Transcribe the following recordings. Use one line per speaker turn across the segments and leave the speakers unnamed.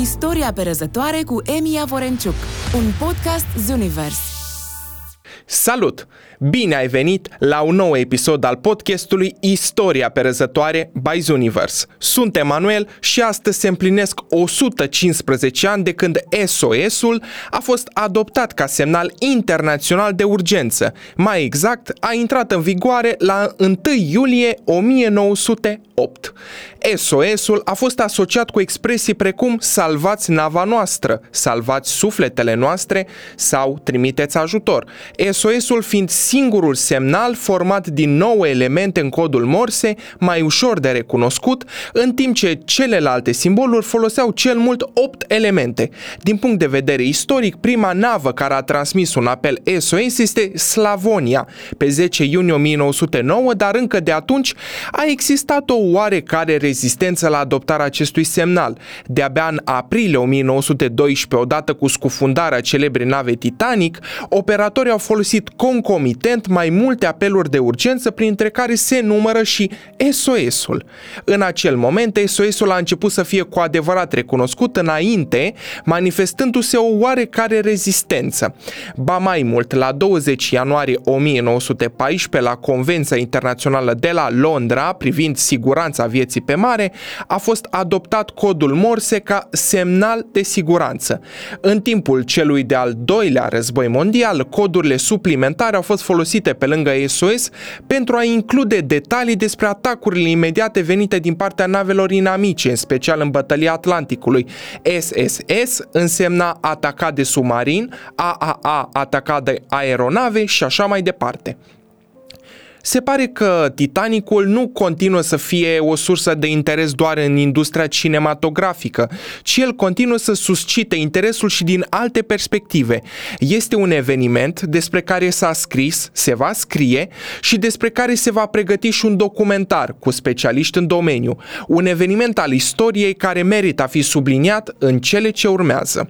Istoria perezătoare cu Emi Vorenciuc, un podcast Zunivers.
Salut! Bine ai venit la un nou episod al podcastului Istoria perezătoare by Zuniverse. Sunt Emanuel și astăzi se împlinesc 115 ani de când SOS-ul a fost adoptat ca semnal internațional de urgență. Mai exact, a intrat în vigoare la 1 iulie 1908. SOS-ul a fost asociat cu expresii precum salvați nava noastră, salvați sufletele noastre sau trimiteți ajutor. SOS-ul fiind singurul semnal format din nouă elemente în codul Morse, mai ușor de recunoscut, în timp ce celelalte simboluri foloseau cel mult 8 elemente. Din punct de vedere istoric, prima navă care a transmis un apel SOS este Slavonia, pe 10 iunie 1909, dar încă de atunci a existat o oarecare rezistență la adoptarea acestui semnal. De-abia în aprilie 1912, odată cu scufundarea celebrei nave Titanic, operatorii au folosit concomitent mai multe apeluri de urgență, printre care se numără și SOS-ul. În acel moment, SOS-ul a început să fie cu adevărat recunoscut înainte, manifestându-se o oarecare rezistență. Ba mai mult, la 20 ianuarie 1914, la Convenția Internațională de la Londra privind siguranța vieții pe mare, a fost adoptat codul Morse ca semnal de siguranță. În timpul celui de-al doilea război mondial, codurile suplimentare au fost folosite pe lângă SOS pentru a include detalii despre atacurile imediate venite din partea navelor inamice, în special în bătălia Atlanticului. SSS însemna atacat de submarin, AAA atacat de aeronave și așa mai departe se pare că Titanicul nu continuă să fie o sursă de interes doar în industria cinematografică, ci el continuă să suscite interesul și din alte perspective. Este un eveniment despre care s-a scris, se va scrie și despre care se va pregăti și un documentar cu specialiști în domeniu. Un eveniment al istoriei care merită a fi subliniat în cele ce urmează.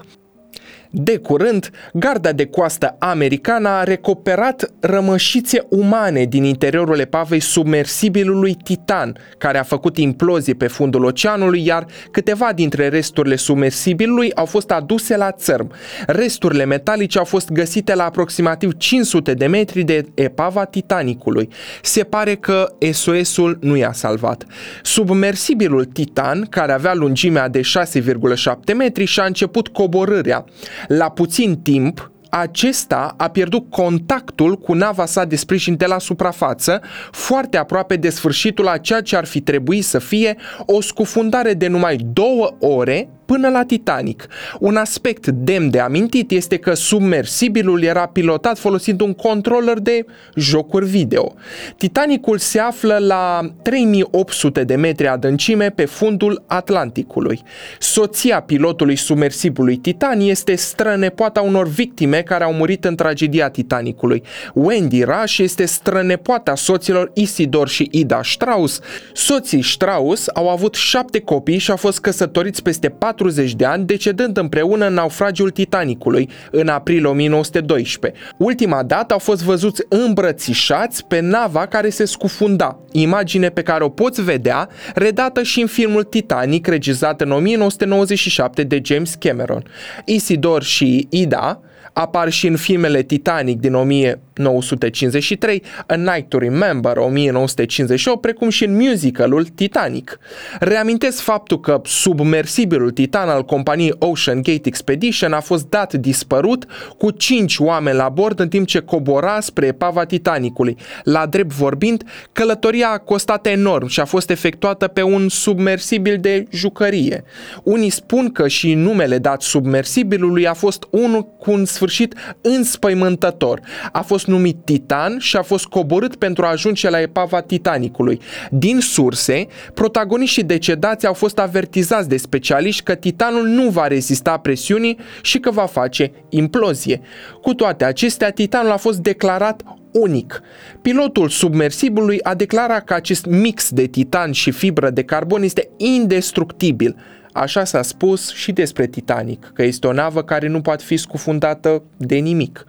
De curând, garda de coastă americană a recuperat rămășițe umane din interiorul epavei submersibilului Titan, care a făcut implozie pe fundul oceanului, iar câteva dintre resturile submersibilului au fost aduse la țărm. Resturile metalice au fost găsite la aproximativ 500 de metri de epava Titanicului. Se pare că SOS-ul nu i-a salvat. Submersibilul Titan, care avea lungimea de 6,7 metri, și-a început coborârea. La puțin timp, acesta a pierdut contactul cu nava sa de sprijin de la suprafață, foarte aproape de sfârșitul a ceea ce ar fi trebuit să fie o scufundare de numai două ore până la Titanic. Un aspect demn de amintit este că submersibilul era pilotat folosind un controller de jocuri video. Titanicul se află la 3800 de metri adâncime pe fundul Atlanticului. Soția pilotului submersibilului Titan este strănepoata unor victime care au murit în tragedia Titanicului. Wendy Rush este strănepoata soților Isidor și Ida Strauss. Soții Strauss au avut șapte copii și au fost căsătoriți peste 4 40 de ani, decedând împreună în naufragiul Titanicului în aprilie 1912. Ultima dată au fost văzuți îmbrățișați pe nava care se scufunda, imagine pe care o poți vedea redată și în filmul Titanic regizat în 1997 de James Cameron. Isidor și Ida apar și în filmele Titanic din 1953, A Night to Remember 1958, precum și în musicalul Titanic. Reamintesc faptul că submersibilul Titan al companiei Ocean Gate Expedition a fost dat dispărut cu 5 oameni la bord în timp ce cobora spre epava Titanicului. La drept vorbind, călătoria a costat enorm și a fost efectuată pe un submersibil de jucărie. Unii spun că și numele dat submersibilului a fost unul cu un sfârșit sfârșit înspăimântător. A fost numit Titan și a fost coborât pentru a ajunge la epava Titanicului. Din surse, protagoniștii decedați au fost avertizați de specialiști că Titanul nu va rezista presiunii și că va face implozie. Cu toate acestea, Titanul a fost declarat unic. Pilotul submersibului a declarat că acest mix de titan și fibră de carbon este indestructibil. Așa s-a spus și despre Titanic, că este o navă care nu poate fi scufundată de nimic.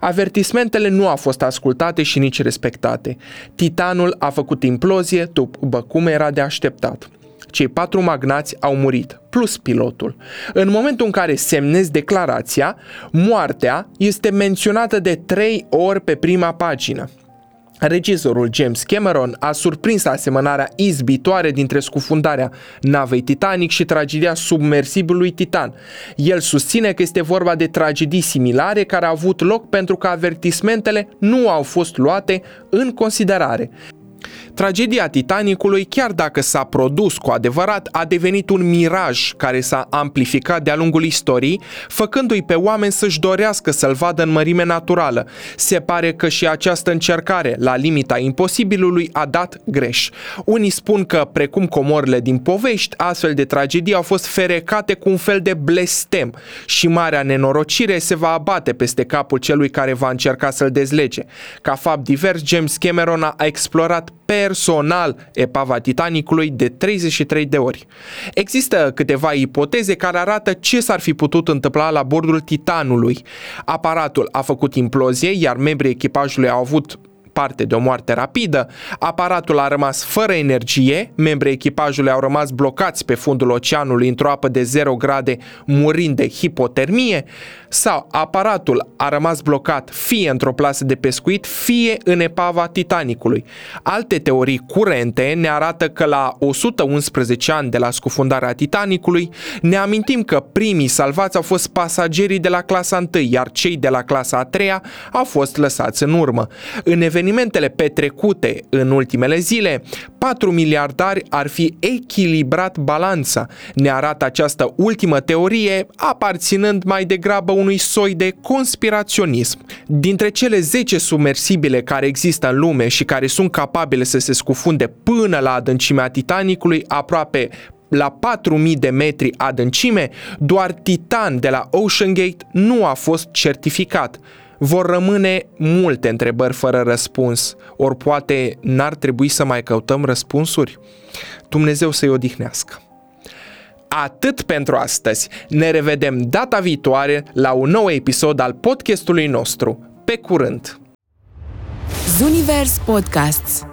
Avertismentele nu au fost ascultate și nici respectate. Titanul a făcut implozie, după cum era de așteptat. cei patru magnați au murit, plus pilotul. În momentul în care semnezi declarația, moartea este menționată de trei ori pe prima pagină. Regizorul James Cameron a surprins asemănarea izbitoare dintre scufundarea navei Titanic și tragedia submersibilului Titan. El susține că este vorba de tragedii similare care au avut loc pentru că avertismentele nu au fost luate în considerare. Tragedia Titanicului, chiar dacă s-a produs cu adevărat, a devenit un miraj care s-a amplificat de-a lungul istoriei, făcându-i pe oameni să-și dorească să-l vadă în mărime naturală. Se pare că și această încercare, la limita imposibilului, a dat greș. Unii spun că, precum comorile din povești, astfel de tragedii au fost ferecate cu un fel de blestem și marea nenorocire se va abate peste capul celui care va încerca să-l dezlege. Ca fapt divers, James Cameron a explorat personal epava Titanicului de 33 de ori. Există câteva ipoteze care arată ce s-ar fi putut întâmpla la bordul Titanului. Aparatul a făcut implozie, iar membrii echipajului au avut parte de o moarte rapidă, aparatul a rămas fără energie, membrii echipajului au rămas blocați pe fundul oceanului într-o apă de 0 grade, murind de hipotermie, sau aparatul a rămas blocat fie într-o plasă de pescuit, fie în epava Titanicului. Alte teorii curente ne arată că la 111 ani de la scufundarea Titanicului, ne amintim că primii salvați au fost pasagerii de la clasa 1, iar cei de la clasa a 3 au fost lăsați în urmă. În evenimentele petrecute în ultimele zile, 4 miliardari ar fi echilibrat balanța. Ne arată această ultimă teorie aparținând mai degrabă unui soi de conspiraționism. Dintre cele 10 submersibile care există în lume și care sunt capabile să se scufunde până la adâncimea Titanicului, aproape la 4000 de metri adâncime, doar Titan de la Ocean Gate nu a fost certificat. Vor rămâne multe întrebări fără răspuns, ori poate n-ar trebui să mai căutăm răspunsuri? Dumnezeu să-i odihnească. Atât pentru astăzi. Ne revedem data viitoare la un nou episod al podcastului nostru. Pe curând!
Zunivers Podcasts